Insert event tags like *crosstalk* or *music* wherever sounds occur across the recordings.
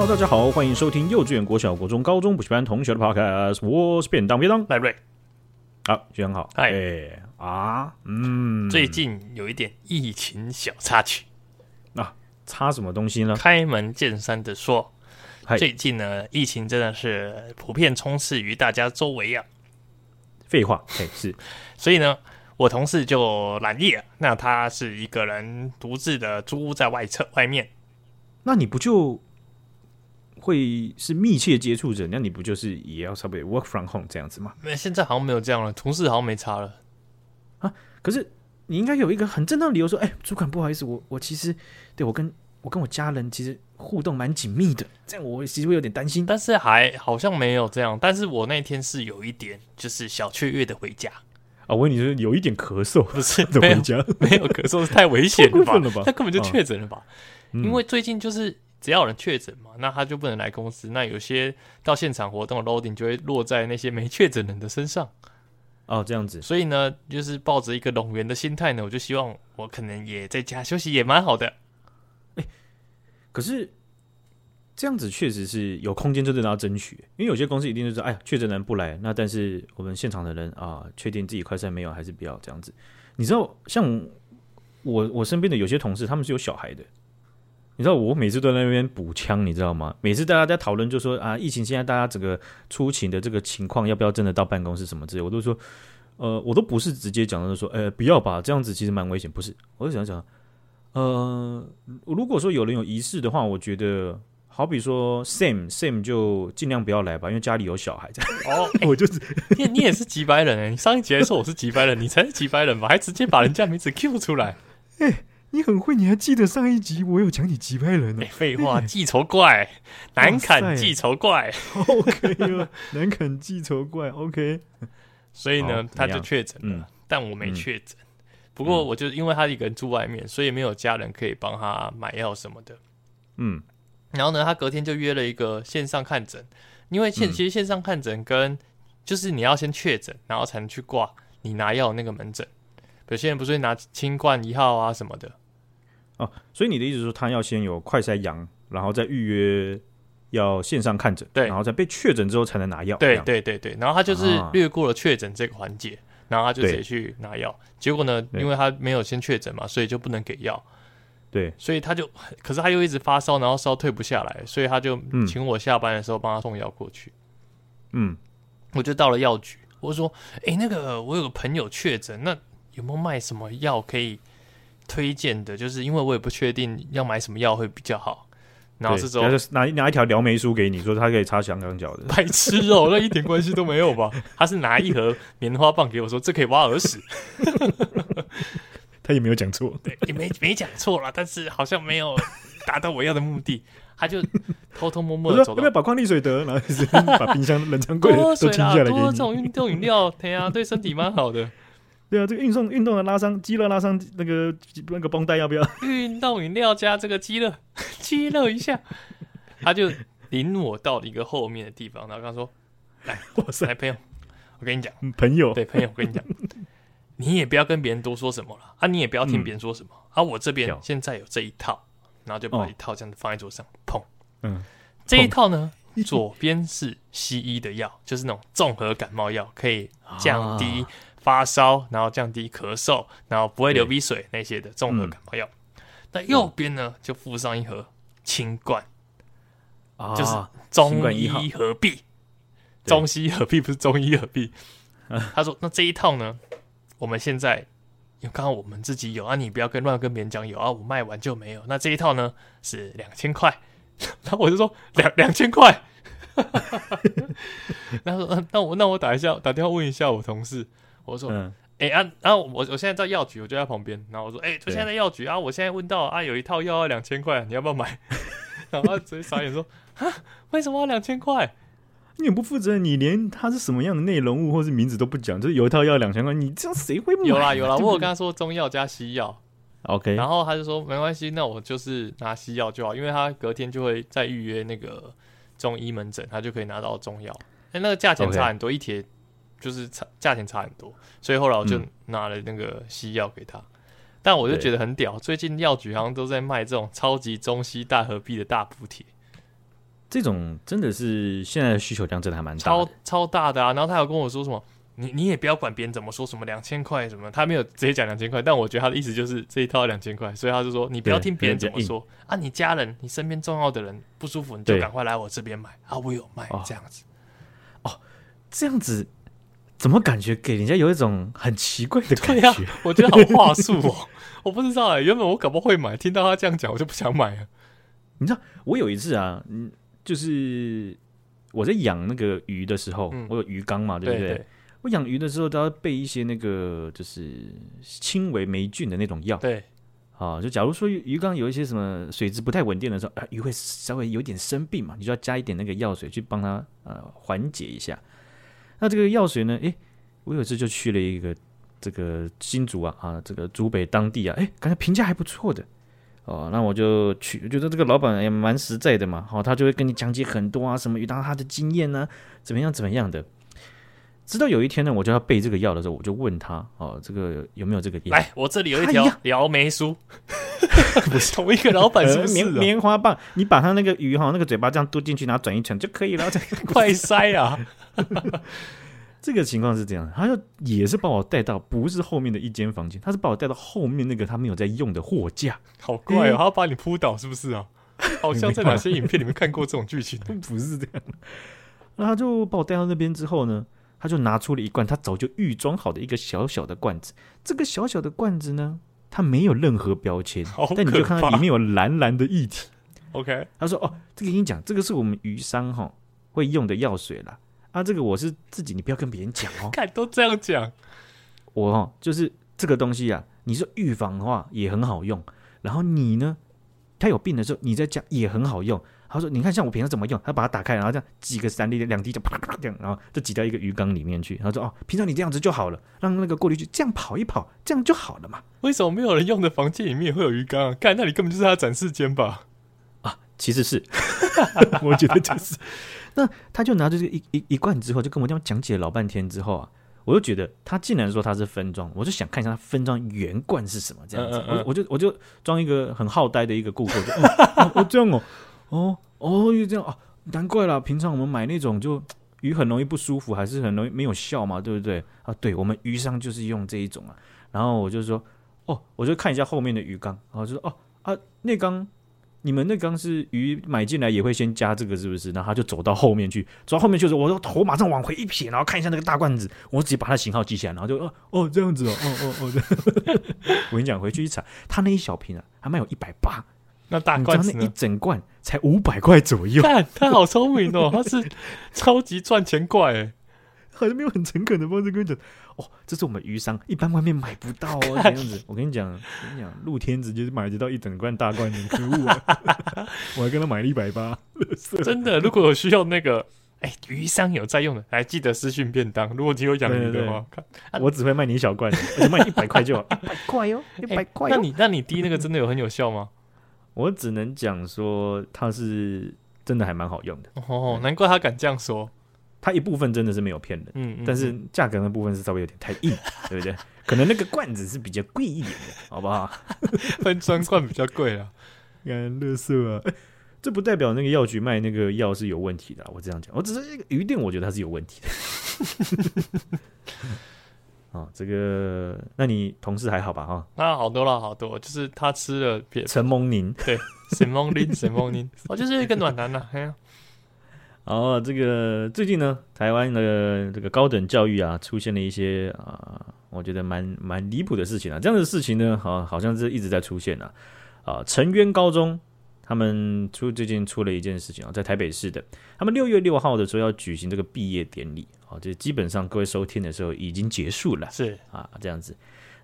Hello，大家好，欢迎收听幼稚园、国小、国中、高中补习班同学的 Podcast。我是便当便当赖瑞。好，学长好。嗨、欸，啊，嗯，最近有一点疫情小插曲。啊，插什么东西呢？开门见山的说，最近呢，疫情真的是普遍充斥于大家周围啊。废话，哎，是。所以呢，我同事就懒疫了。那他是一个人独自的租屋在外侧外面。那你不就？会是密切接触者，那你不就是也要稍微 work from home 这样子吗？没，现在好像没有这样了，同事好像没差了啊。可是你应该有一个很正当的理由说，哎，主管不好意思，我我其实对我跟我跟我家人其实互动蛮紧密的，这样我其实会有点担心。但是还好像没有这样，但是我那天是有一点就是小雀跃的回家啊。我跟你说，有一点咳嗽，不是的回家没，有咳嗽是太危险了吧？他根本就确诊了吧？因为最近就是。只要有人确诊嘛，那他就不能来公司。那有些到现场活动的 loading 就会落在那些没确诊人的身上。哦，这样子。所以呢，就是抱着一个拢员的心态呢，我就希望我可能也在家休息也蛮好的。哎、欸，可是这样子确实是有空间，真的要争取。因为有些公司一定就是，哎呀，确诊人不来，那但是我们现场的人啊，确定自己快筛没有，还是不要这样子。你知道，像我我身边的有些同事，他们是有小孩的。你知道我每次都在那边补枪，你知道吗？每次大家在讨论，就说啊，疫情现在大家整个出勤的这个情况，要不要真的到办公室什么之类，我都说，呃，我都不是直接讲的说，呃，不要吧，这样子其实蛮危险。不是，我就想想，呃，如果说有人有疑似的话，我觉得好比说 Sam Sam 就尽量不要来吧，因为家里有小孩。哦，*laughs* 我就是你你也是几百人哎，你上一集还说我是几百人，你才是几百人吧？还直接把人家名字 Q 出来，欸 *laughs* 你很会，你还记得上一集我有讲你击败人呢？废话，记仇怪，难砍记仇怪。OK 了，难砍记仇怪。OK，所以呢，他就确诊了，嗯、但我没确诊。嗯、不过，我就因为他一个人住外面，所以没有家人可以帮他买药什么的。嗯，然后呢，他隔天就约了一个线上看诊，因为线其实线上看诊跟就是你要先确诊，然后才能去挂你拿药那个门诊。有些人不是会拿清冠一号啊什么的。哦，所以你的意思是说，他要先有快筛阳，然后再预约要线上看诊，对，然后再被确诊之后才能拿药。对对对对，然后他就是略过了确诊这个环节，啊、然后他就直接去拿药。结果呢，因为他没有先确诊嘛，所以就不能给药。对，所以他就，可是他又一直发烧，然后烧退不下来，所以他就请我下班的时候帮他送药过去。嗯，我就到了药局，我说：“哎、欸，那个我有个朋友确诊，那有没有卖什么药可以？”推荐的，就是因为我也不确定要买什么药会比较好，然后这时候拿拿一条疗眉书给你，说他可以擦香港脚的，*laughs* 白痴哦，那一点关系都没有吧？*laughs* 他是拿一盒棉花棒给我说，这可以挖耳屎，*laughs* 他也没有讲错，对，也没没讲错啦，但是好像没有达到我要的目的，他就偷偷摸摸的走，要不要把矿力水得，然后把冰箱冷藏柜都清下来给你，多这种运动饮料，对啊，对身体蛮好的。对啊，这个运动运动的拉伤，肌肉拉伤，那个那个绷带要不要？*laughs* 运动饮料加这个肌肉，*laughs* 肌肉一下，他就领我到了一个后面的地方，然后跟他说：“来，哇塞，来朋友，我跟你讲，朋友，对朋友，我跟你讲，*laughs* 你也不要跟别人多说什么了啊，你也不要听别人说什么、嗯、啊，我这边现在有这一套，然后就把一套这样子放在桌上，砰，嗯，这一套呢，左边是西医的药，就是那种综合感冒药，可以降低。啊”发烧，然后降低咳嗽，然后不会流鼻水那些的综合感冒药。那、嗯、右边呢，就附上一盒清冠，啊、就是中医合璧，中西合璧不是中医合璧。他说：“那这一套呢，我们现在有刚好我们自己有啊，你不要跟乱跟别人讲有啊，我卖完就没有。那这一套呢是两千块，*laughs* 然后我就说两两千块。然后说那我那我打一下打电话问一下我同事。”我说，哎、嗯欸、啊，然后我我现在在药局，我就在旁边。然后我说，哎、欸，就现在在药局啊，我现在问到啊，有一套药要两千块，你要不要买？*laughs* 然后他直接傻眼说，啊，为什么要两千块？你也不负责，你连它是什么样的内容物或是名字都不讲，就是有一套药两千块，你这样谁会买？有啦有啦，我有跟他说中药加西药，OK。然后他就说没关系，那我就是拿西药就好，因为他隔天就会再预约那个中医门诊，他就可以拿到中药。哎，那个价钱差很多.一帖。就是差价钱差很多，所以后来我就拿了那个西药给他，嗯、但我就觉得很屌。最近药局好像都在卖这种超级中西大合璧的大补贴，这种真的是现在的需求量真的还蛮大，超超大的啊！然后他有跟我说什么，你你也不要管别人怎么说什么两千块什么，他没有直接讲两千块，但我觉得他的意思就是这一套两千块，所以他就说你不要听别人怎么说啊，你家人、你身边重要的人不舒服，你就赶快来我这边买啊，我有卖这样子。哦，这样子怎么感觉给人家有一种很奇怪的感觉？啊、我觉得好话术哦，*laughs* 我不知道哎、欸，原本我可不会买，听到他这样讲，我就不想买了。你知道我有一次啊，嗯。就是我在养那个鱼的时候，嗯、我有鱼缸嘛，对不对？对对，我养鱼的时候都要备一些那个就是轻微霉菌的那种药。对，啊，就假如说鱼缸有一些什么水质不太稳定的时候，啊，鱼会稍微有点生病嘛，你就要加一点那个药水去帮它呃缓解一下。那这个药水呢？诶，我有一次就去了一个这个新竹啊啊，这个竹北当地啊，诶，感觉评价还不错的。哦，那我就去，我觉得这个老板也蛮实在的嘛。好、哦，他就会跟你讲解很多啊，什么遇到他的经验呢、啊，怎么样怎么样的。直到有一天呢，我就要备这个药的时候，我就问他，哦，这个有没有这个药？来，我这里有一条撩眉酥，*laughs* 不是 *laughs* 同一个老板，*laughs* 是不是棉棉花棒？你把他那个鱼哈，那个嘴巴这样嘟进去，然后转一圈就可以了。快塞啊！这个情况是这样，他就也是把我带到不是后面的一间房间，他是把我带到后面那个他没有在用的货架，好怪哦，他要把你扑倒是不是啊？好像在哪些影片里面看过这种剧情，不是这样。那他就把我带到那边之后呢，他就拿出了一罐他早就预装好的一个小小的罐子，这个小小的罐子呢，它没有任何标签，但你就看到里面有蓝蓝的液体。OK，他说哦，这个跟你讲，这个是我们鱼商哈会用的药水啦。啊，这个我是自己，你不要跟别人讲哦。*laughs* 看都这样讲，我哦，就是这个东西啊，你说预防的话也很好用。然后你呢，他有病的时候，你在家也很好用。他说，你看像我平常怎么用，他把它打开，然后这样挤个三滴两滴就啪啪这样，然后就挤到一个鱼缸里面去。他说哦，平常你这样子就好了，让那个过滤器这样跑一跑，这样就好了嘛。为什么没有人用的房间里面会有鱼缸啊？看那里根本就是他的展示间吧？啊，其实是，*laughs* 我觉得就是。那他就拿着这个一一一罐之后，就跟我这样讲解了老半天之后啊，我就觉得他竟然说他是分装，我就想看一下他分装原罐是什么这样子，我我就我就装一个很好呆的一个顾客，就哦，哦这样哦，哦哦就这样啊，难怪啦，平常我们买那种就鱼很容易不舒服，还是很容易没有效嘛，对不对啊？对，我们鱼商就是用这一种啊，然后我就说哦，我就看一下后面的鱼缸，然后就说哦啊那缸。你们那缸是鱼买进来也会先加这个是不是？然后他就走到后面去，走到后面就是我的头马上往回一撇，然后看一下那个大罐子，我直接把它型号记下来，然后就哦哦这样子哦哦哦哦，*laughs* 我跟你讲，回去一查，他那一小瓶啊，还卖有一百八，那大罐子那一整罐才五百块左右。看他好聪明哦，*laughs* 他是超级赚钱怪哎。好像没有很诚恳的方式跟你讲，哦，这是我们鱼商，一般外面买不到哦，这样子。我跟你讲，我跟你讲，露天直接买得到一整罐大罐的，可恶啊！*laughs* 我还跟他买了一百八，*laughs* 真的。如果有需要那个，哎，鱼商有在用的，还记得私讯便当。如果你有养鱼的话，看，我只会卖你一小罐，而且卖一百块就好，一百块哟，一百块。那你那你滴那个真的有很有效吗？我只能讲说，它是真的还蛮好用的。哦，难怪他敢这样说。它一部分真的是没有骗人，嗯，嗯，但是价格那部分是稍微有点太硬，*laughs* 对不对？可能那个罐子是比较贵一点的，好不好？*laughs* 分装罐比较贵啊，*laughs* 看乐色啊！这不代表那个药局卖那个药是有问题的，我这样讲，我只是一个鱼店，我觉得它是有问题的。啊，这个，那你同事还好吧？哈，那好多了，好多，就是他吃了别陈蒙宁，对，沈蒙宁，沈蒙宁，哦就是一个暖男呐，哎呀。哦，这个最近呢，台湾的这个高等教育啊，出现了一些啊，我觉得蛮蛮离谱的事情啊。这样的事情呢，好，好像是一直在出现啊。啊，成渊高中他们出最近出了一件事情啊，在台北市的，他们六月六号的时候要举行这个毕业典礼啊，就基本上各位收听的时候已经结束了，是啊，这样子。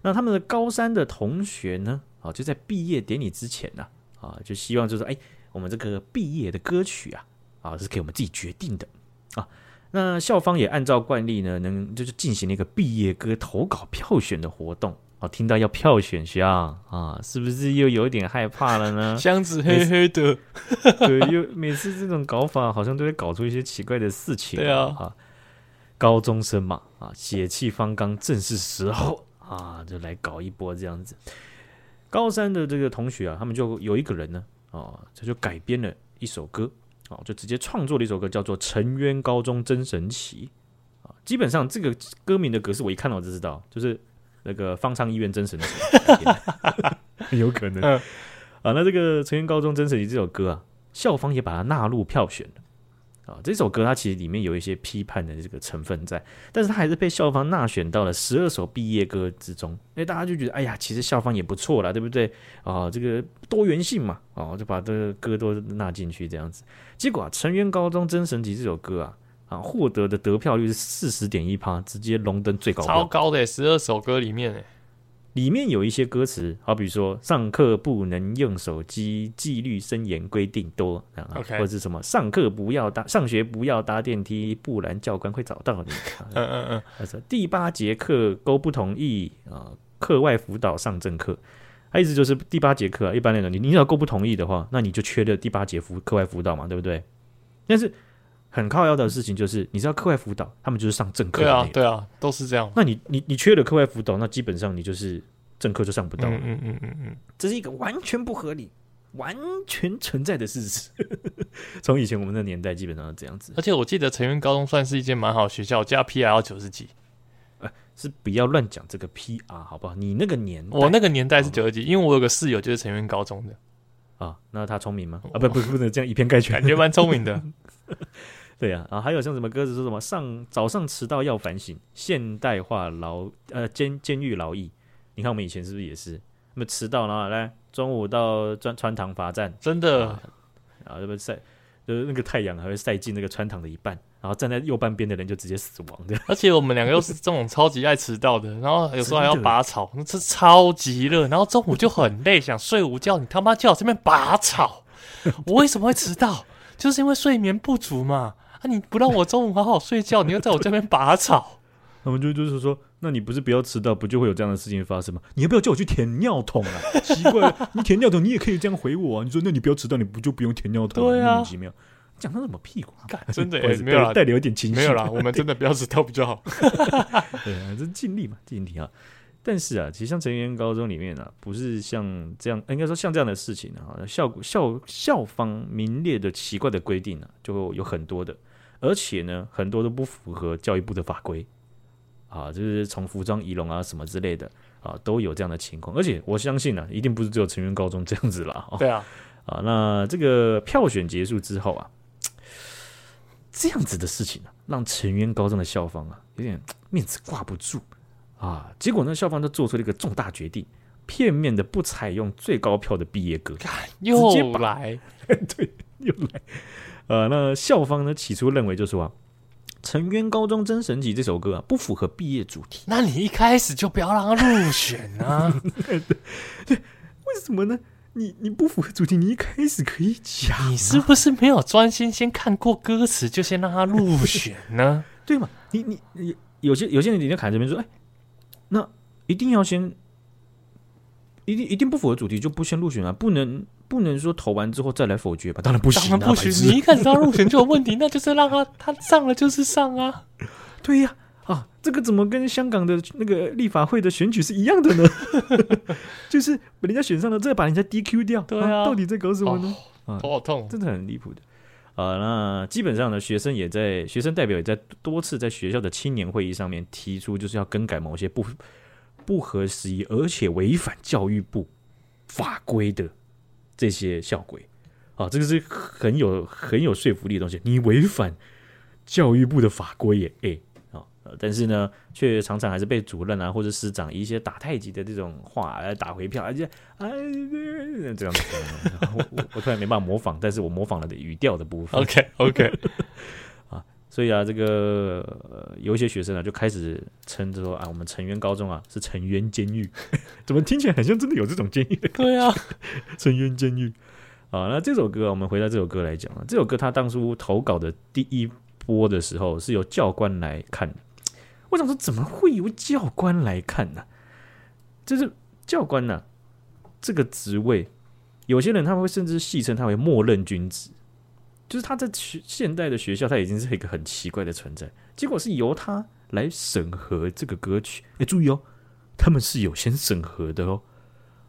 那他们的高三的同学呢，啊，就在毕业典礼之前呢，啊，就希望就是哎，我们这个毕业的歌曲啊。啊，是给我们自己决定的啊。那校方也按照惯例呢，能就是进行了一个毕业歌投稿票选的活动啊。听到要票选箱啊，是不是又有点害怕了呢？*laughs* 箱子黑黑的，*laughs* 对，又每次这种搞法好像都会搞出一些奇怪的事情。对啊，啊，高中生嘛，啊，血气方刚，正是时候啊，就来搞一波这样子。高三的这个同学啊，他们就有一个人呢，啊，他就改编了一首歌。啊，就直接创作了一首歌，叫做《成渊高中真神奇》啊。基本上这个歌名的格式，我一看到我就知道，就是那个方舱医院真神奇，*laughs* 有可能 *laughs* 啊。那这个《成渊高中真神奇》这首歌啊，校方也把它纳入票选了。啊，这首歌它其实里面有一些批判的这个成分在，但是它还是被校方纳选到了十二首毕业歌之中。因为大家就觉得，哎呀，其实校方也不错啦，对不对？啊，这个多元性嘛，啊，就把这个歌都纳进去这样子。结果啊，成员高中真神奇这首歌啊，啊，获得的得票率是四十点一趴，直接荣登最高，超高的十二首歌里面诶。里面有一些歌词，好比说上课不能用手机，纪律森严规定多啊，Okay. 或者是什么上课不要搭上学不要搭电梯，不然教官会找到你。嗯嗯嗯。他说第八节课勾不同意啊，课外辅导上正课。他意思就是第八节课啊，一般来讲你你要够不同意的话，那你就缺了第八节辅课外辅导嘛，对不对？但是。很靠要的事情就是，你知道课外辅导，他们就是上正课。对啊，对啊，都是这样。那你你你缺了课外辅导，那基本上你就是正课就上不到。嗯嗯嗯嗯嗯，这是一个完全不合理、完全存在的事实。*laughs* 从以前我们的年代，基本上是这样子。而且我记得成员高中算是一间蛮好的学校，加 PR 要九十几。呃，是不要乱讲这个 PR 好不好？你那个年代，我那个年代是九十几，因为我有个室友就是成员高中的。啊，那他聪明吗？啊，不不不能这样以偏概全，感觉蛮聪明的。*laughs* *laughs* 对呀、啊，啊，还有像什么歌词说什么上早上迟到要反省，现代化劳呃监监狱劳役。你看我们以前是不是也是？那么迟到然后来中午到穿穿堂罚站，真的啊，然后这么晒，就是那个太阳还会晒进那个穿堂的一半，然后站在右半边的人就直接死亡的。而且我们两个又是这种超级爱迟到的，然后有时候还要拔草，那是超级热，然后中午就很累，想睡午觉，你他妈叫我这边拔草，我为什么会迟到？就是因为睡眠不足嘛。啊！你不让我中午好好睡觉，你又在我这边拔草，*laughs* 他们就就是说，那你不是不要迟到，不就会有这样的事情发生吗？你要不要叫我去填尿桶啊？*laughs* 奇怪，你填尿桶你也可以这样回我啊！你说，那你不要迟到，你不就不用填尿桶？对啊，莫名其妙，讲他什么屁话？真的 *laughs* 没有带有点情绪，没有啦，我们真的不要迟到比较好。对啊，这尽力嘛，尽力啊。但是啊，其实像成员高中里面啊，不是像这样，应该说像这样的事情啊，校校校方名列的奇怪的规定啊，就有很多的，而且呢，很多都不符合教育部的法规啊，就是从服装仪容啊什么之类的啊，都有这样的情况。而且我相信呢、啊，一定不是只有成员高中这样子啦。对啊，啊，那这个票选结束之后啊，这样子的事情啊，让成员高中的校方啊，有点面子挂不住。啊！结果呢，校方就做出了一个重大决定，片面的不采用最高票的毕业歌，又来，*laughs* 对，又来。呃，那校方呢，起初认为就是说啊，《成渊高中真神奇》这首歌啊，不符合毕业主题。那你一开始就不要让他入选啊？*laughs* 对，为什么呢？你你不符合主题，你一开始可以讲。你是不是没有专心先看过歌词，就先让他入选呢？*laughs* 对嘛？你你你有些有些人你就卡这边说，哎。那一定要先，一定一定不符合主题就不先入选啊！不能不能说投完之后再来否决吧？当然不行，当然不行！你一开始他入选就有问题，那就是让他他上了就是上啊！*laughs* 对呀，啊，这个怎么跟香港的那个立法会的选举是一样的呢？*laughs* 就是把人家选上了，再把人家 DQ 掉，对啊，到底在搞什么呢？啊，头好痛，真的很离谱的。啊，那基本上呢，学生也在，学生代表也在多次在学校的青年会议上面提出，就是要更改某些不不合时宜，而且违反教育部法规的这些校规。啊，这个是很有很有说服力的东西。你违反教育部的法规耶，诶。但是呢，却常常还是被主任啊或者师长以一些打太极的这种话来打回票，而且哎这样子，我我我突然没办法模仿，但是我模仿了的语调的部分。OK OK，啊，*laughs* 所以啊，这个、呃、有一些学生呢就开始称之说啊，我们成渊高中啊是成渊监狱，*laughs* 怎么听起来很像真的有这种监狱？对啊，*laughs* 成渊监狱啊。那这首歌，我们回到这首歌来讲啊，这首歌他当初投稿的第一波的时候是由教官来看的。我想说，怎么会由教官来看呢？就是教官呢，这个职位，有些人他们会甚至戏称他为默认君子，就是他在学现代的学校，他已经是一个很奇怪的存在。结果是由他来审核这个歌曲，哎，注意哦，他们是有先审核的哦，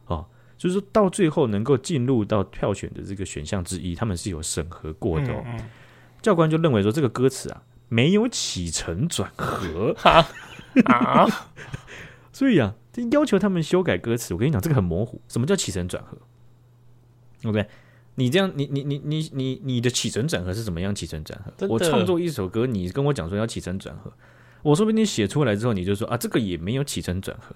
哦，就是说到最后能够进入到票选的这个选项之一，他们是有审核过的哦。嗯嗯、教官就认为说这个歌词啊没有起承转合啊，*laughs* 所以啊，就要求他们修改歌词。我跟你讲，这个很模糊，什么叫起承转合？OK，你这样，你你你你你你的起承转合是怎么样起承转合？我创作一首歌，你跟我讲说要起承转合。我说不定你写出来之后，你就说啊，这个也没有起承转合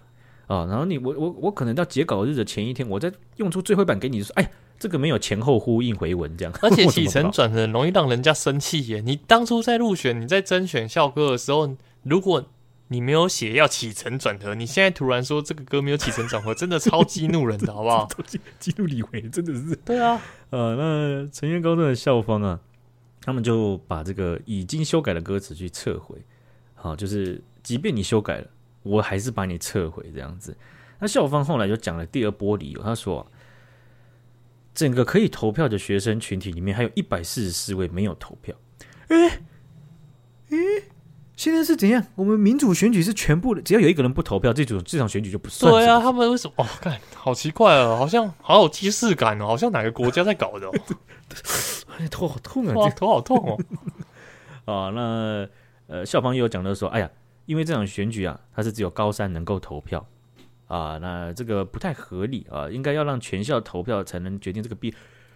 啊。然后你我我我可能到截稿日的前一天，我再用出最后一版给你，说哎，这个没有前后呼应回文这样。而且 *laughs* 起承转合容易让人家生气耶。你当初在入选，你在甄选校歌的时候，如果你没有写要起承转合，你现在突然说这个歌没有起承转合，真的超激怒人的，好不好？*laughs* 激怒李维真的是。对啊，呃，那成渊高中的校方啊，他们就把这个已经修改的歌词去撤回。好，就是即便你修改了，我还是把你撤回这样子。那校方后来就讲了第二波理由，他说，整个可以投票的学生群体里面，还有一百四十四位没有投票。诶、欸、诶、欸，现在是怎样？我们民主选举是全部的，只要有一个人不投票，这种这场选举就不算。对啊，他们为什么？哦，看，好奇怪哦，好像好有既视感哦，好像哪个国家在搞的哦。*laughs* 头好痛啊！哇，头好痛哦。*laughs* 啊，那。呃，校方也有讲到说，哎呀，因为这场选举啊，它是只有高三能够投票啊，那这个不太合理啊，应该要让全校投票才能决定这个毕业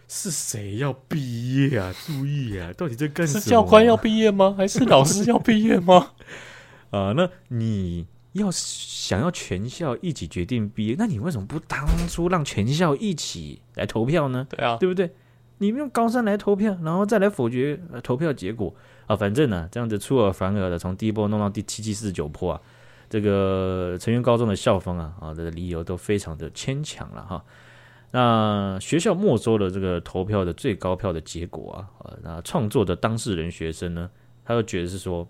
是谁要毕业啊？注意啊，到底在干什么？是教官要毕业吗？*laughs* 还是老师要毕业吗？*laughs* 啊，那你要想要全校一起决定毕业，那你为什么不当初让全校一起来投票呢？对啊，对不对？你们用高三来投票，然后再来否决投票结果。啊，反正呢，这样子出尔反尔的，从第一波弄到第七七四十九波啊，这个成员高中的校方啊，啊的理由都非常的牵强了哈。那学校没收了这个投票的最高票的结果啊，呃，那创作的当事人学生呢，他就觉得是说，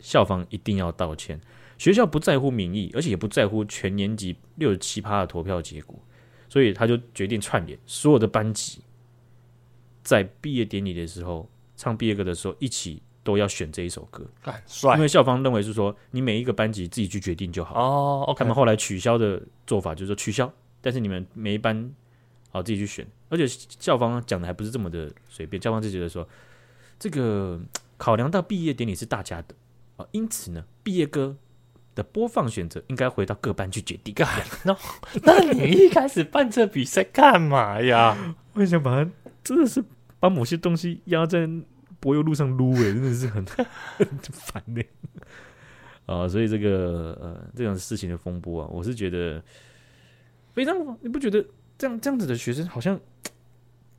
校方一定要道歉，学校不在乎民意，而且也不在乎全年级六十七趴的投票结果，所以他就决定串联所有的班级，在毕业典礼的时候。唱毕业歌的时候，一起都要选这一首歌，帅。因为校方认为是说，你每一个班级自己去决定就好。哦，OK。他们后来取消的做法就是说取消，但是你们每一班好自己去选。而且校方讲的还不是这么的随便，校方就觉得说，这个 *tsk* 考量到毕业典礼是大家的啊，因此呢，毕业歌的播放选择应该回到各班去决定。*laughs* 那那你一开始办这比赛干嘛呀？我想把它真的是。把某些东西压在柏油路上撸，哎，真的是很 *laughs* 很烦呢。啊，所以这个呃，这种事情的风波啊，我是觉得非常，你不觉得这样这样子的学生好像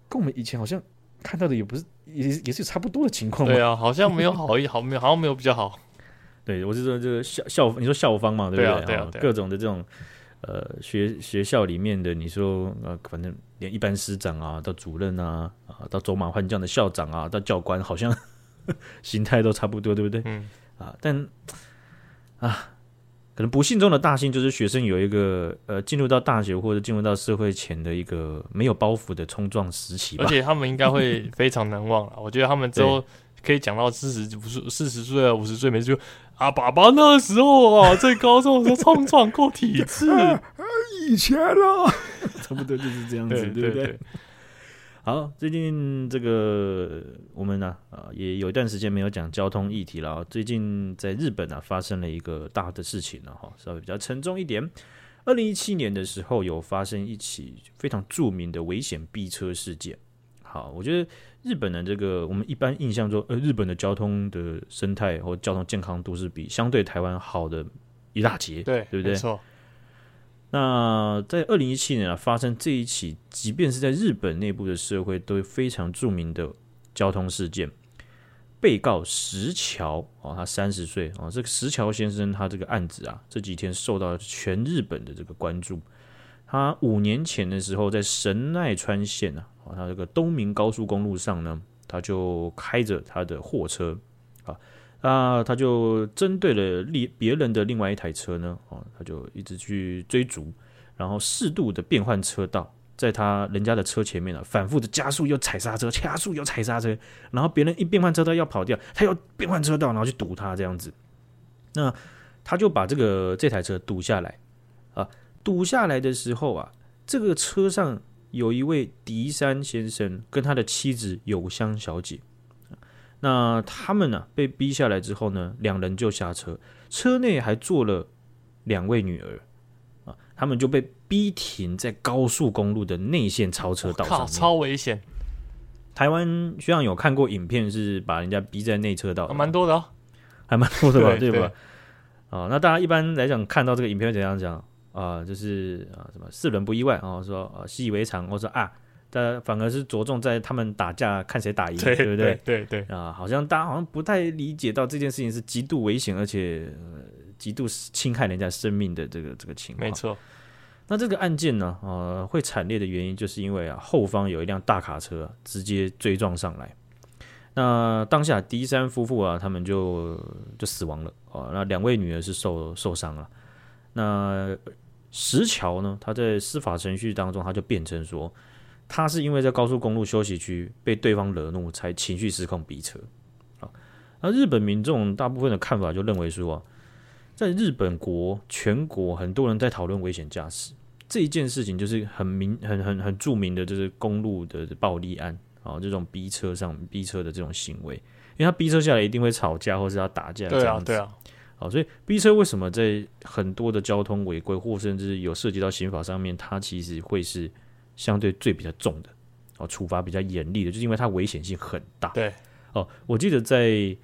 跟我们以前好像看到的也不是，也也是差不多的情况吗？对啊，好像没有好一 *laughs* 好没有，好像没有比较好。对，我是说这个校校，你说校方嘛，对不对？对啊，对啊，对啊，各种的这种。呃，学学校里面的，你说呃，反正连一般师长啊，到主任啊，啊，到走马换将的校长啊，到教官，好像 *laughs* 形态都差不多，对不对？嗯。啊，但啊，可能不幸中的大幸就是学生有一个呃，进入到大学或者进入到社会前的一个没有包袱的冲撞时期吧。而且他们应该会非常难忘了。*laughs* 我觉得他们之后可以讲到四十五十四十岁啊，五十岁没事就。啊，爸爸那时候啊，*laughs* 在高中的时候冲撞过体制，啊，*laughs* 以前啊，差不多就是这样子，对，不对，对，对？好，最近这个我们呢啊，也有一段时间没有讲交通议题了。最近在日本啊，发生了一个大的事情了哈，稍微比较沉重一点。二零一七年的时候，有发生一起非常著名的危险逼车事件。好，我觉得。日本的这个，我们一般印象中，呃，日本的交通的生态或交通健康都是比相对台湾好的一大截，对，对不对？没错。那在二零一七年啊，发生这一起，即便是在日本内部的社会都非常著名的交通事件，被告石桥哦，他三十岁哦，这个石桥先生他这个案子啊，这几天受到全日本的这个关注。他五年前的时候，在神奈川县啊。他这个东名高速公路上呢，他就开着他的货车啊，他就针对了另别人的另外一台车呢，啊，他就一直去追逐，然后适度的变换车道，在他人家的车前面呢，反复的加速又踩刹车，加速又踩刹车，然后别人一变换车道要跑掉，他又变换车道，然后去堵他这样子，那他就把这个这台车堵下来啊，堵下来的时候啊。这个车上有一位迪山先生跟他的妻子友香小姐。那他们呢、啊、被逼下来之后呢，两人就下车，车内还坐了两位女儿啊，他们就被逼停在高速公路的内线超车道上，超危险。台湾学长有看过影片，是把人家逼在内车道，蛮多的哦，还蛮多的吧，*laughs* 对，对吧？啊，那大家一般来讲看到这个影片会怎样讲啊？就是啊，什么四轮不意外啊，说啊习以为常，或者说啊。但反而是着重在他们打架，看谁打赢，对，不对？对对啊，好像大家好像不太理解到这件事情是极度危险，而且极度侵害人家生命的这个这个情况。没错。那这个案件呢，呃，会惨烈的原因就是因为啊，后方有一辆大卡车直接追撞上来。那当下迪山夫妇啊，他们就就死亡了啊。那两位女儿是受受伤了。那石桥呢，他在司法程序当中，他就辩称说。他是因为在高速公路休息区被对方惹怒，才情绪失控逼车。啊，那日本民众大部分的看法就认为说啊，在日本国全国很多人在讨论危险驾驶这一件事情，就是很明很很很著名的，就是公路的暴力案啊，这种逼车上逼车的这种行为，因为他逼车下来一定会吵架或是要打架，对啊对啊，好，所以逼车为什么在很多的交通违规或甚至有涉及到刑法上面，它其实会是。相对最比较重的哦，处罚比较严厉的，就是因为它危险性很大。对哦，我记得在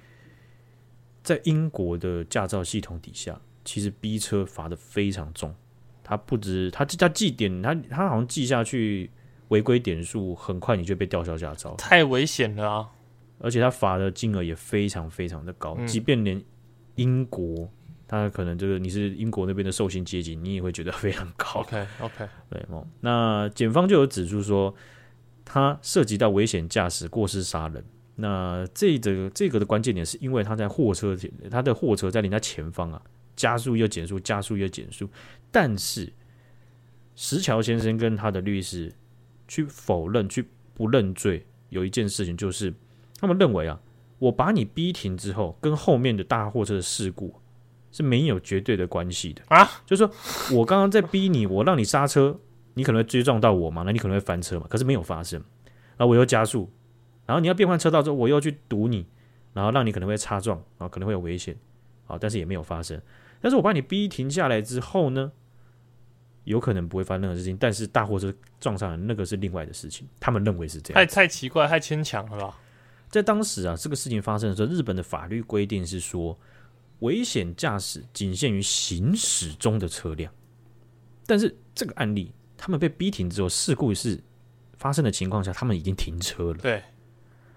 在英国的驾照系统底下，其实逼车罚的非常重。它不止它它记点，它它好像记下去违规点数，很快你就被吊销驾照，太危险了啊！而且它罚的金额也非常非常的高，嗯、即便连英国。他可能这个你是英国那边的受薪阶级，你也会觉得非常高。OK OK，*laughs* 对哦。那检方就有指出说，他涉及到危险驾驶、过失杀人。那这个这个的关键点是因为他在货车，他的货车在人家前方啊，加速又减速，加速又减速。但是石桥先生跟他的律师去否认、去不认罪，有一件事情就是，他们认为啊，我把你逼停之后，跟后面的大货车的事故。是没有绝对的关系的啊，就是说我刚刚在逼你，我让你刹车，你可能会追撞到我嘛，那你可能会翻车嘛，可是没有发生，然后我又加速，然后你要变换车道之后，我又去堵你，然后让你可能会擦撞，然后可能会有危险，啊，但是也没有发生，但是我把你逼停下来之后呢，有可能不会发生任何事情，但是大货车撞上来那个是另外的事情，他们认为是这样，太太奇怪，太牵强了吧？在当时啊，这个事情发生的时候，日本的法律规定是说。危险驾驶仅限于行驶中的车辆，但是这个案例，他们被逼停之后，事故是发生的情况下，他们已经停车了。对，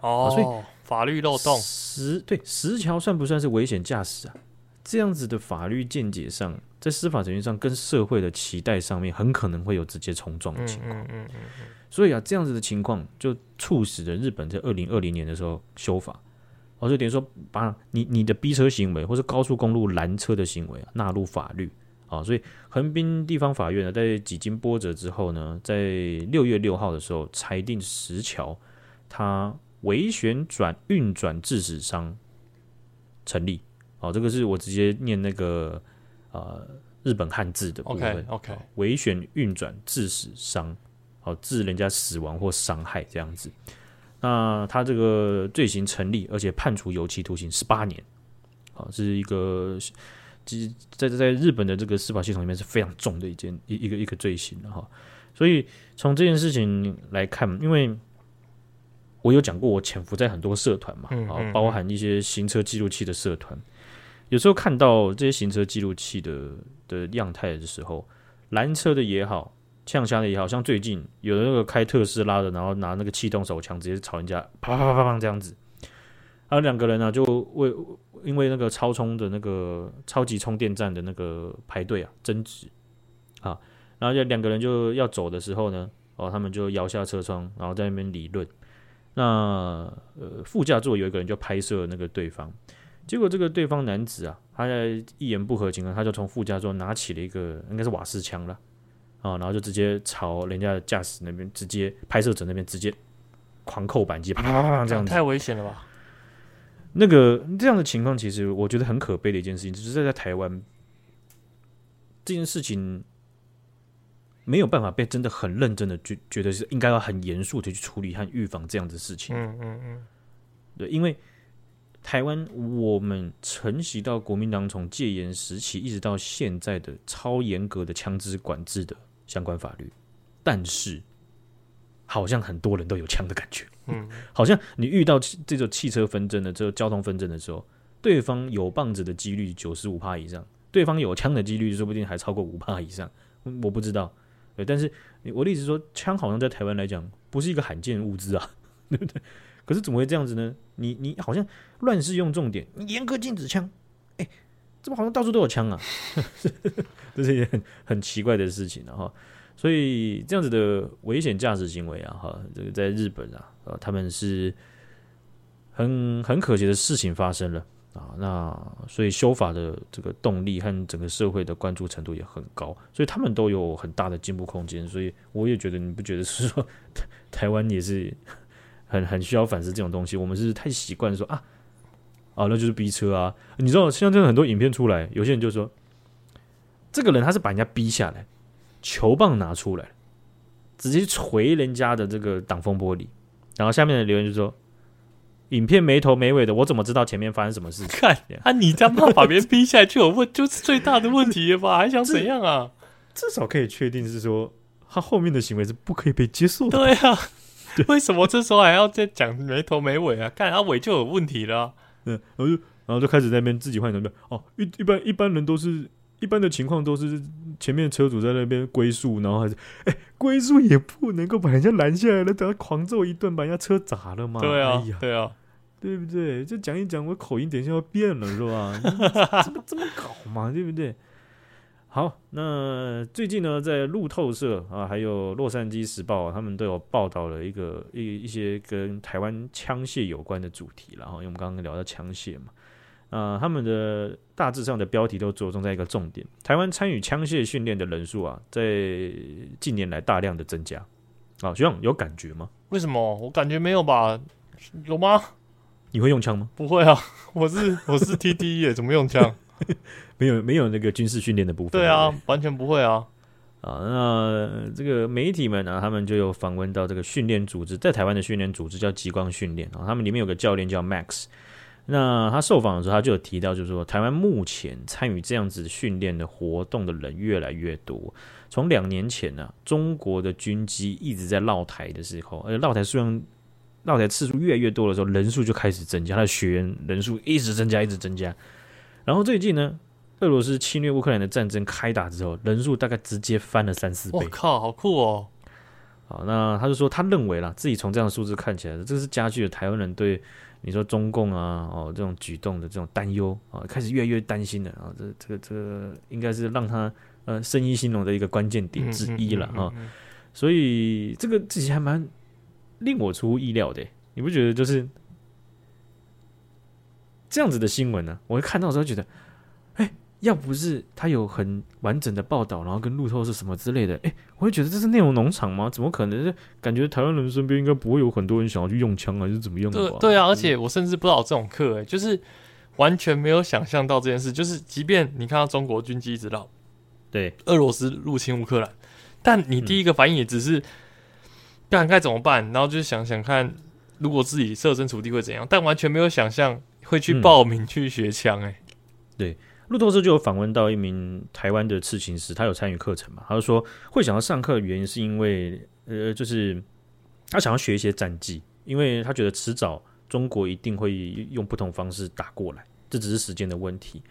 哦，所以法律漏洞，石对石桥算不算是危险驾驶啊？这样子的法律见解上，在司法程序上跟社会的期待上面，很可能会有直接冲撞的情况。嗯嗯嗯嗯。所以啊，这样子的情况就促使了日本在二零二零年的时候修法。哦，就等于说，把你你的逼车行为，或是高速公路拦车的行为啊，纳入法律啊。所以，横滨地方法院呢，在几经波折之后呢，在六月六号的时候，裁定石桥他微旋转运转致死伤成立。哦，这个是我直接念那个呃日本汉字的部分。OK，微旋运转致死伤，哦，致人家死亡或伤害这样子。那他这个罪行成立，而且判处有期徒刑十八年，啊，是一个，其实在在日本的这个司法系统里面是非常重的一件一一个一个罪行的哈。所以从这件事情来看，因为我有讲过，我潜伏在很多社团嘛，啊，包含一些行车记录器的社团，有时候看到这些行车记录器的的样态的时候，拦车的也好。呛枪的也好像最近有的那个开特斯拉的，然后拿那个气动手枪直接朝人家啪啪啪啪啪这样子，还有两个人呢、啊，就为因为那个超充的那个超级充电站的那个排队啊争执啊，然后就两个人就要走的时候呢，哦，他们就摇下车窗，然后在那边理论。那呃副驾座有一个人就拍摄那个对方，结果这个对方男子啊，他在一言不合情况，他就从副驾座拿起了一个应该是瓦斯枪了。啊，然后就直接朝人家的驾驶那边，直接拍摄者那边直接狂扣扳机，啪啪啪啪这样子，太危险了吧？那个这样的情况，其实我觉得很可悲的一件事情，就是在台湾这件事情没有办法被真的很认真的觉觉得是应该要很严肃的去处理和预防这样的事情。嗯嗯嗯，对，因为台湾我们承袭到国民党从戒严时期一直到现在的超严格的枪支管制的相关法律，但是好像很多人都有枪的感觉。嗯，好像你遇到这种汽车纷争的这个交通纷争的时候，对方有棒子的几率九十五趴以上，对方有枪的几率说不定还超过五趴以上，我不知道。对，但是我的意思说，枪好像在台湾来讲不是一个罕见物资啊，*laughs* 对不对？可是怎么会这样子呢？你你好像乱世用重点，你严格禁止枪，哎，怎么好像到处都有枪啊？*laughs* 这是一件很很奇怪的事情啊！哈，所以这样子的危险驾驶行为啊，哈，这个在日本啊，呃，他们是很很可惜的事情发生了。啊，那所以修法的这个动力和整个社会的关注程度也很高，所以他们都有很大的进步空间。所以我也觉得，你不觉得是说 *laughs* 台湾也是很很需要反思这种东西？我们是太习惯说啊啊，那就是逼车啊。你知道，像这样很多影片出来，有些人就说，这个人他是把人家逼下来，球棒拿出来，直接锤人家的这个挡风玻璃，然后下面的留言就说。影片没头没尾的，我怎么知道前面发生什么事情？看啊，你这样把别人逼下来就有问，就是最大的问题了吧？还想怎样啊？至少可以确定是说，他后面的行为是不可以被接受的。对啊，为什么这时候还要再讲没头没尾啊？看他尾就有问题了啊。嗯，然后就然后就开始在那边自己换成的哦，一一般一般人都是一般的情况都是前面车主在那边龟速，然后还是哎龟速也不能够把人家拦下来了，等下狂揍一顿，把人家车砸了嘛？对啊，哎、呀对啊。对不对？就讲一讲，我口音等一下要变了，是吧？*laughs* 怎么这么搞嘛？对不对？好，那最近呢，在路透社啊，还有洛杉矶时报，他们都有报道了一个一一些跟台湾枪械有关的主题，然后因为我们刚刚聊到枪械嘛，啊，他们的大致上的标题都着重在一个重点：台湾参与枪械训练的人数啊，在近年来大量的增加。啊，学长有感觉吗？为什么？我感觉没有吧？有吗？你会用枪吗？不会啊，*laughs* 我是我是 TDE 耶，怎么用枪？*laughs* 没有没有那个军事训练的部分。对啊，完全不会啊。啊，那这个媒体们呢、啊，他们就有访问到这个训练组织，在台湾的训练组织叫极光训练啊，他们里面有个教练叫 Max。那他受访的时候，他就有提到，就是说台湾目前参与这样子训练的活动的人越来越多。从两年前呢、啊，中国的军机一直在绕台的时候，而且绕台数量。绕台次数越来越多的时候，人数就开始增加，他的学员人数一直增加，一直增加。然后最近呢，俄罗斯侵略乌克兰的战争开打之后，人数大概直接翻了三四倍。我靠，好酷哦！好，那他就说，他认为啦，自己从这样的数字看起来，这是加剧了台湾人对你说中共啊哦这种举动的这种担忧啊，开始越来越担心了啊。这这个这个应该是让他呃生意兴隆的一个关键点之一了啊。所以这个自己还蛮。令我出乎意料的，你不觉得就是这样子的新闻呢？我看到的时候觉得，哎，要不是他有很完整的报道，然后跟路透是什么之类的，哎，我会觉得这是内容农场吗？怎么可能？感觉台湾人身边应该不会有很多人想要去用枪，还是怎么用的？对对啊，而且我甚至不知道这种课，哎，就是完全没有想象到这件事。就是即便你看到中国军机一直绕，对，俄罗斯入侵乌克兰，但你第一个反应也只是。不然该怎么办？然后就想想看，如果自己设身处地会怎样？但完全没有想象会去报名去学枪。哎，对，路透社就有访问到一名台湾的刺青师，他有参与课程嘛？他就说会想要上课的原因是因为，呃，就是他想要学一些战技，因为他觉得迟早中国一定会用不同方式打过来，这只是时间的问题。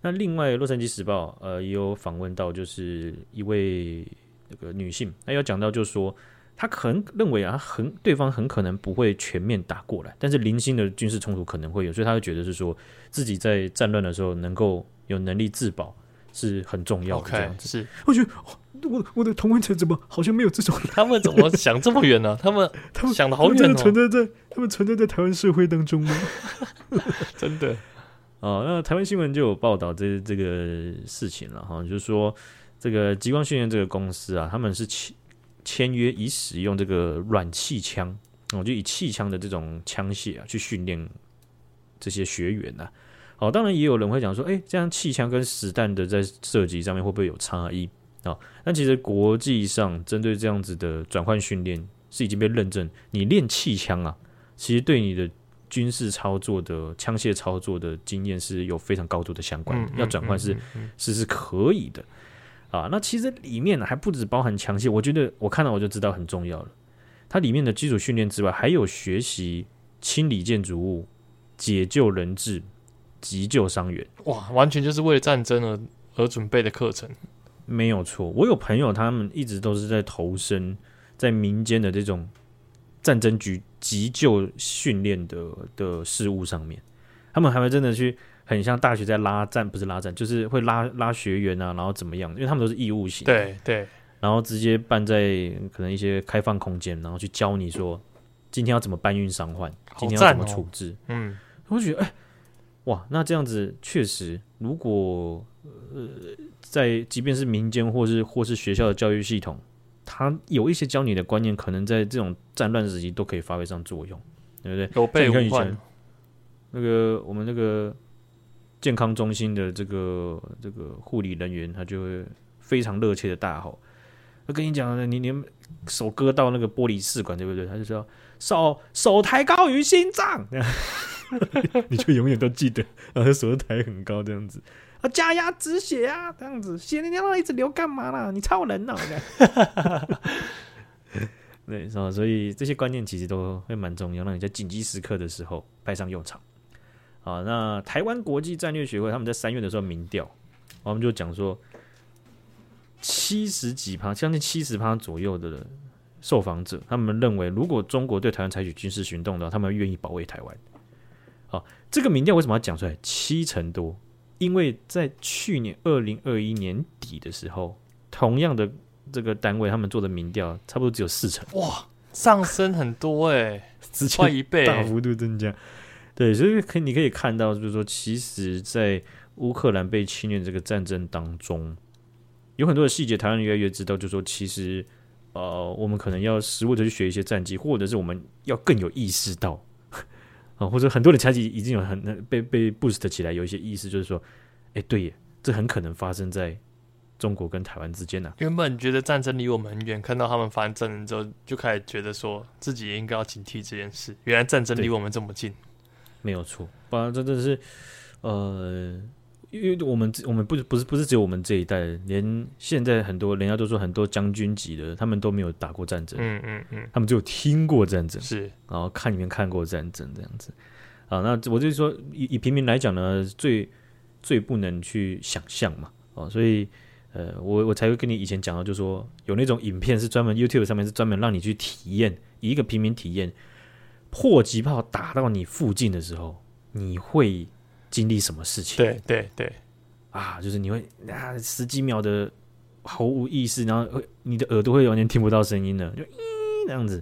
那另外，《洛杉矶时报》呃也有访问到，就是一位那个女性，她有讲到，就是说。他可能认为啊，很对方很可能不会全面打过来，但是零星的军事冲突可能会有，所以他会觉得是说自己在战乱的时候能够有能力自保是很重要的。这样子 okay, 是，我觉得我我的同温层怎么好像没有这种？他们怎么想这么远呢？他们他们想的好远哦，存在在他们存在在台湾社会当中吗？真的哦，那台湾新闻就有报道这这个事情了哈，就是说这个极光训练这个公司啊，他们是起。签约以使用这个软气枪，我就以气枪的这种枪械啊去训练这些学员呐、啊。好，当然也有人会讲说，哎，这样气枪跟实弹的在射击上面会不会有差异？啊。那其实国际上针对这样子的转换训练是已经被认证，你练气枪啊，其实对你的军事操作的枪械操作的经验是有非常高度的相关的，要转换是是是可以的啊。那其实里面还不止包含枪械，我觉得我看到我就知道很重要了。它里面的基础训练之外，还有学习清理建筑物、解救人质、急救伤员。哇，完全就是为了战争而而准备的课程。没有错，我有朋友，他们一直都是在投身在民间的这种战争局急救训练的的事物上面。他们还会真的去，很像大学在拉战，不是拉战，就是会拉拉学员啊，然后怎么样？因为他们都是义务型。对对。然后直接办在可能一些开放空间，然后去教你说今天要怎么搬运伤患，今天要怎么处置。哦、嗯，我觉得哎，哇，那这样子确实，如果呃，在即便是民间或是或是学校的教育系统，他有一些教你的观念，可能在这种战乱时期都可以发挥上作用，对不对？有备无患。那个我们那个健康中心的这个这个护理人员，他就会非常热切的大吼。我跟你讲，你你手割到那个玻璃试管，对不对？他就说手手抬高于心脏，*laughs* 你就永远都记得，然后手抬很高这样子啊，加压止血啊，这样子血你让它一直流干嘛啦？你超人哦、啊！*laughs* 对，是吧？所以这些观念其实都会蛮重要，让你在紧急时刻的时候派上用场。好，那台湾国际战略学会他们在三月的时候民调，我们就讲说。七十几趴，将近七十趴左右的受访者，他们认为，如果中国对台湾采取军事行动的话，他们愿意保卫台湾。好，这个民调为什么要讲出来？七成多，因为在去年二零二一年底的时候，同样的这个单位他们做的民调，差不多只有四成。哇，上升很多哎、欸，*laughs* 快一倍，大幅度增加。对，所以可你可以看到，就是说，其实，在乌克兰被侵略这个战争当中。有很多的细节，台湾人越来越知道，就是说其实，呃，我们可能要实务的去学一些战绩，或者是我们要更有意识到，啊，*laughs* 或者很多的枪击已经有很被被 boost 起来，有一些意识，就是说，哎、欸，对耶，这很可能发生在中国跟台湾之间呢、啊。原本觉得战争离我们很远，看到他们发生战争之后，就开始觉得说自己也应该要警惕这件事。原来战争离我们这么近，没有错，不然真的是，呃。因为我们我们不不是不是只有我们这一代，连现在很多人家都说很多将军级的，他们都没有打过战争，嗯嗯嗯，他们只有听过战争，是，然后看里面看过战争这样子，啊，那我就是说以以平民来讲呢，最最不能去想象嘛，哦，所以呃，我我才会跟你以前讲到，就是说有那种影片是专门 YouTube 上面是专门让你去体验，以一个平民体验，迫击炮打到你附近的时候，你会。经历什么事情？对对对，啊，就是你会啊十几秒的毫无意识，然后会你的耳朵会完全听不到声音了，就咦那样子，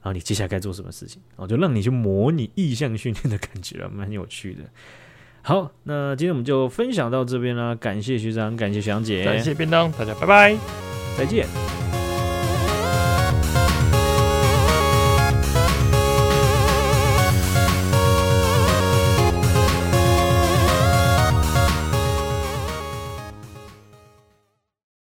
然后你接下来该做什么事情？然后就让你去模拟意向训练的感觉了，蛮有趣的。好，那今天我们就分享到这边啦，感谢学长，感谢学长姐，感谢便当，大家拜拜，再见。